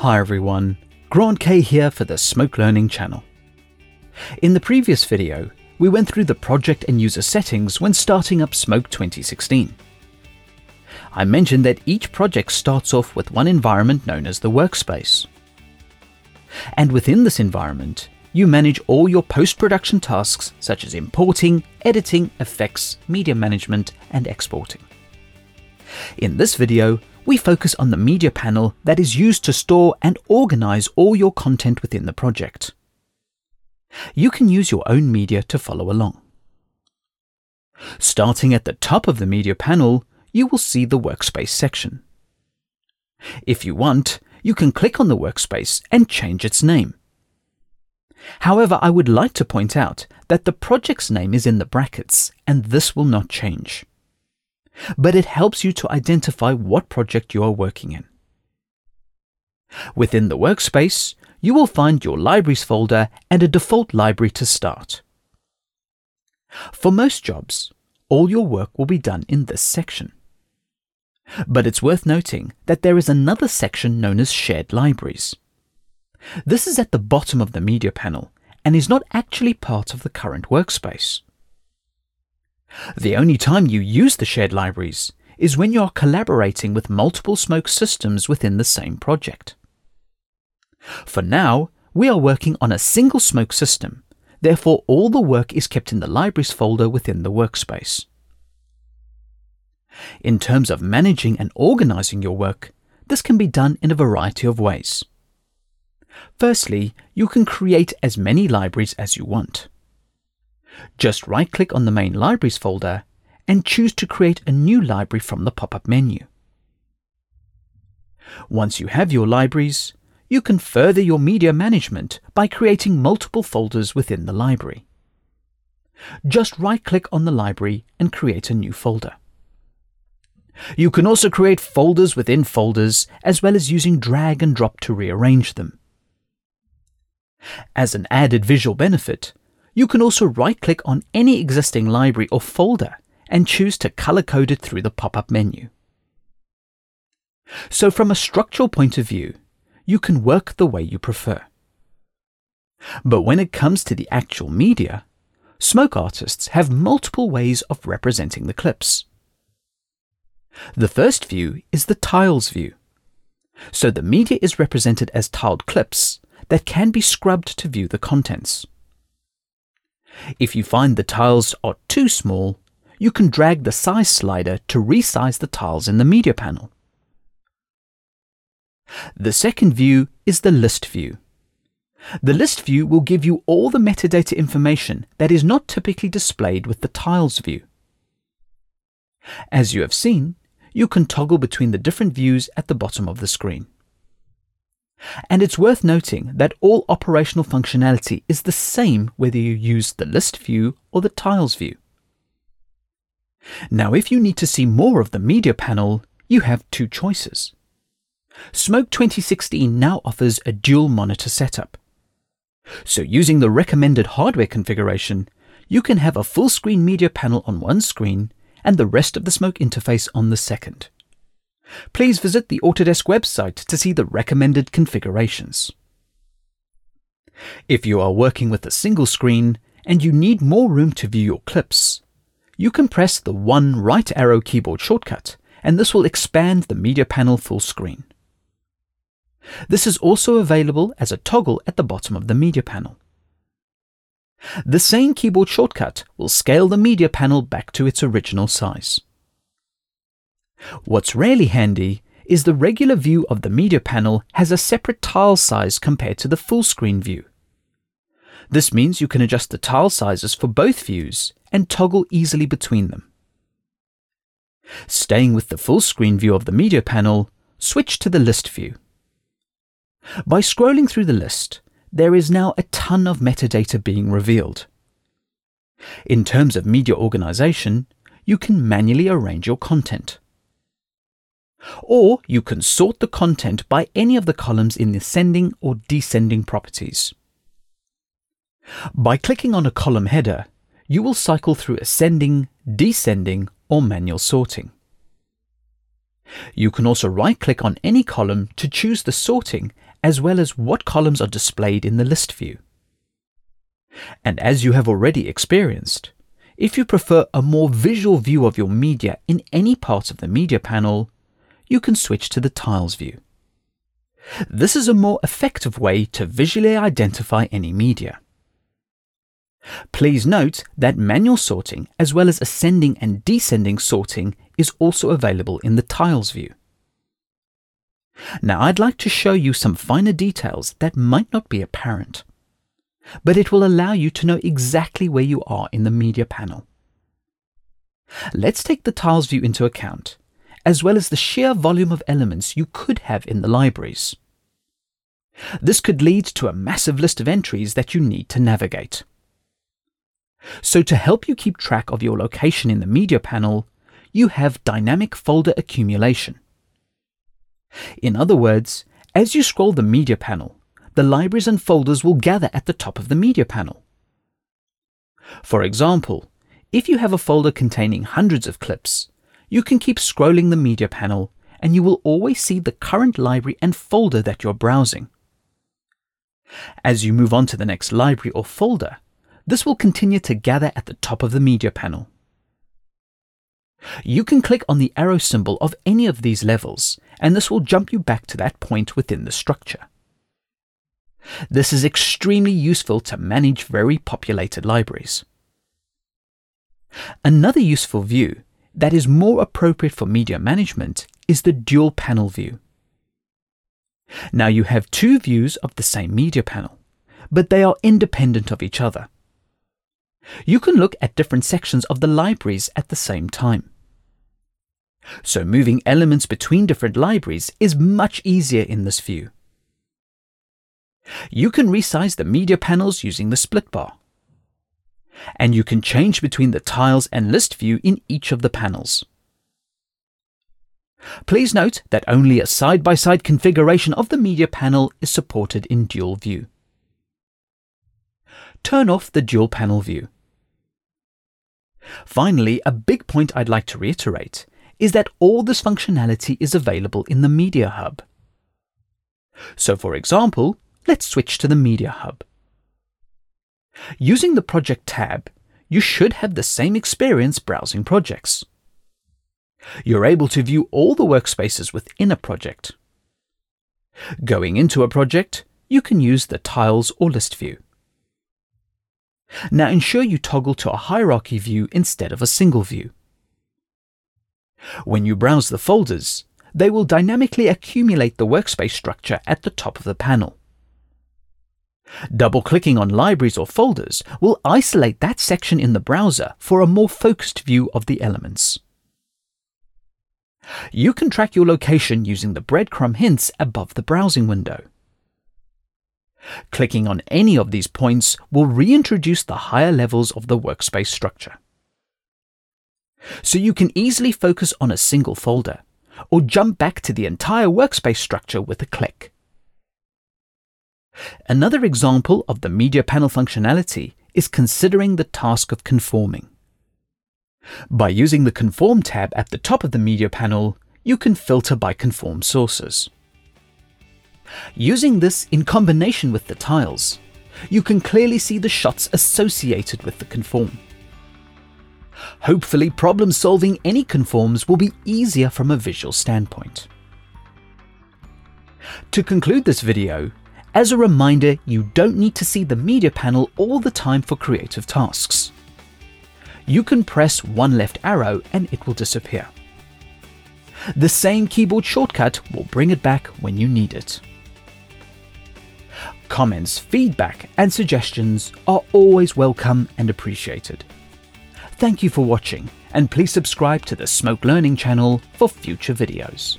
Hi everyone, Grant Kay here for the Smoke Learning channel. In the previous video, we went through the project and user settings when starting up Smoke 2016. I mentioned that each project starts off with one environment known as the workspace. And within this environment, you manage all your post-production tasks such as importing, editing, effects, media management, and exporting. In this video, we focus on the media panel that is used to store and organize all your content within the project. You can use your own media to follow along. Starting at the top of the media panel, you will see the workspace section. If you want, you can click on the workspace and change its name. However, I would like to point out that the project's name is in the brackets and this will not change but it helps you to identify what project you are working in. Within the workspace, you will find your libraries folder and a default library to start. For most jobs, all your work will be done in this section. But it's worth noting that there is another section known as Shared Libraries. This is at the bottom of the media panel and is not actually part of the current workspace. The only time you use the shared libraries is when you are collaborating with multiple smoke systems within the same project. For now, we are working on a single smoke system, therefore all the work is kept in the libraries folder within the workspace. In terms of managing and organizing your work, this can be done in a variety of ways. Firstly, you can create as many libraries as you want. Just right click on the main libraries folder and choose to create a new library from the pop-up menu. Once you have your libraries, you can further your media management by creating multiple folders within the library. Just right-click on the library and create a new folder. You can also create folders within folders as well as using drag and drop to rearrange them. As an added visual benefit, you can also right-click on any existing library or folder and choose to color-code it through the pop-up menu. So from a structural point of view, you can work the way you prefer. But when it comes to the actual media, smoke artists have multiple ways of representing the clips. The first view is the tiles view. So the media is represented as tiled clips that can be scrubbed to view the contents. If you find the tiles are too small, you can drag the size slider to resize the tiles in the media panel. The second view is the list view. The list view will give you all the metadata information that is not typically displayed with the tiles view. As you have seen, you can toggle between the different views at the bottom of the screen. And it's worth noting that all operational functionality is the same whether you use the list view or the tiles view. Now if you need to see more of the media panel, you have two choices. Smoke 2016 now offers a dual monitor setup. So using the recommended hardware configuration, you can have a full screen media panel on one screen and the rest of the Smoke interface on the second please visit the Autodesk website to see the recommended configurations. If you are working with a single screen and you need more room to view your clips, you can press the one right arrow keyboard shortcut and this will expand the media panel full screen. This is also available as a toggle at the bottom of the media panel. The same keyboard shortcut will scale the media panel back to its original size. What's really handy is the regular view of the media panel has a separate tile size compared to the full screen view. This means you can adjust the tile sizes for both views and toggle easily between them. Staying with the full screen view of the media panel, switch to the list view. By scrolling through the list, there is now a ton of metadata being revealed. In terms of media organization, you can manually arrange your content. Or you can sort the content by any of the columns in the ascending or descending properties. By clicking on a column header, you will cycle through ascending, descending, or manual sorting. You can also right-click on any column to choose the sorting as well as what columns are displayed in the list view. And as you have already experienced, if you prefer a more visual view of your media in any part of the media panel, you can switch to the tiles view. This is a more effective way to visually identify any media. Please note that manual sorting as well as ascending and descending sorting is also available in the tiles view. Now I'd like to show you some finer details that might not be apparent, but it will allow you to know exactly where you are in the media panel. Let's take the tiles view into account, as well as the sheer volume of elements you could have in the libraries. This could lead to a massive list of entries that you need to navigate. So to help you keep track of your location in the media panel, you have dynamic folder accumulation. In other words, as you scroll the media panel, the libraries and folders will gather at the top of the media panel. For example, if you have a folder containing hundreds of clips, you can keep scrolling the media panel and you will always see the current library and folder that you're browsing. As you move on to the next library or folder, this will continue to gather at the top of the media panel. You can click on the arrow symbol of any of these levels, and this will jump you back to that point within the structure. This is extremely useful to manage very populated libraries. Another useful view that is more appropriate for media management is the dual panel view. Now you have two views of the same media panel, but they are independent of each other. You can look at different sections of the libraries at the same time. So moving elements between different libraries is much easier in this view. You can resize the media panels using the split bar. And you can change between the tiles and list view in each of the panels. Please note that only a side-by-side configuration of the media panel is supported in dual view. Turn off the dual panel view. Finally, a big point I'd like to reiterate is that all this functionality is available in the Media Hub. So for example, let's switch to the Media Hub. Using the Project tab, you should have the same experience browsing projects. You're able to view all the workspaces within a project. Going into a project, you can use the tiles or list view. Now ensure you toggle to a hierarchy view instead of a single view. When you browse the folders, they will dynamically accumulate the workspace structure at the top of the panel. Double-clicking on libraries or folders will isolate that section in the browser for a more focused view of the elements. You can track your location using the breadcrumb hints above the browsing window. Clicking on any of these points will reintroduce the higher levels of the workspace structure. So you can easily focus on a single folder, or jump back to the entire workspace structure with a click. Another example of the media panel functionality is considering the task of conforming. By using the Conform tab at the top of the media panel, you can filter by conform sources. Using this in combination with the tiles, you can clearly see the shots associated with the conform. Hopefully problem solving any conforms will be easier from a visual standpoint. To conclude this video, as a reminder, you don't need to see the media panel all the time for creative tasks. You can press one left arrow and it will disappear. The same keyboard shortcut will bring it back when you need it. Comments, feedback, and suggestions are always welcome and appreciated. Thank you for watching, and please subscribe to the Smoke Learning channel for future videos.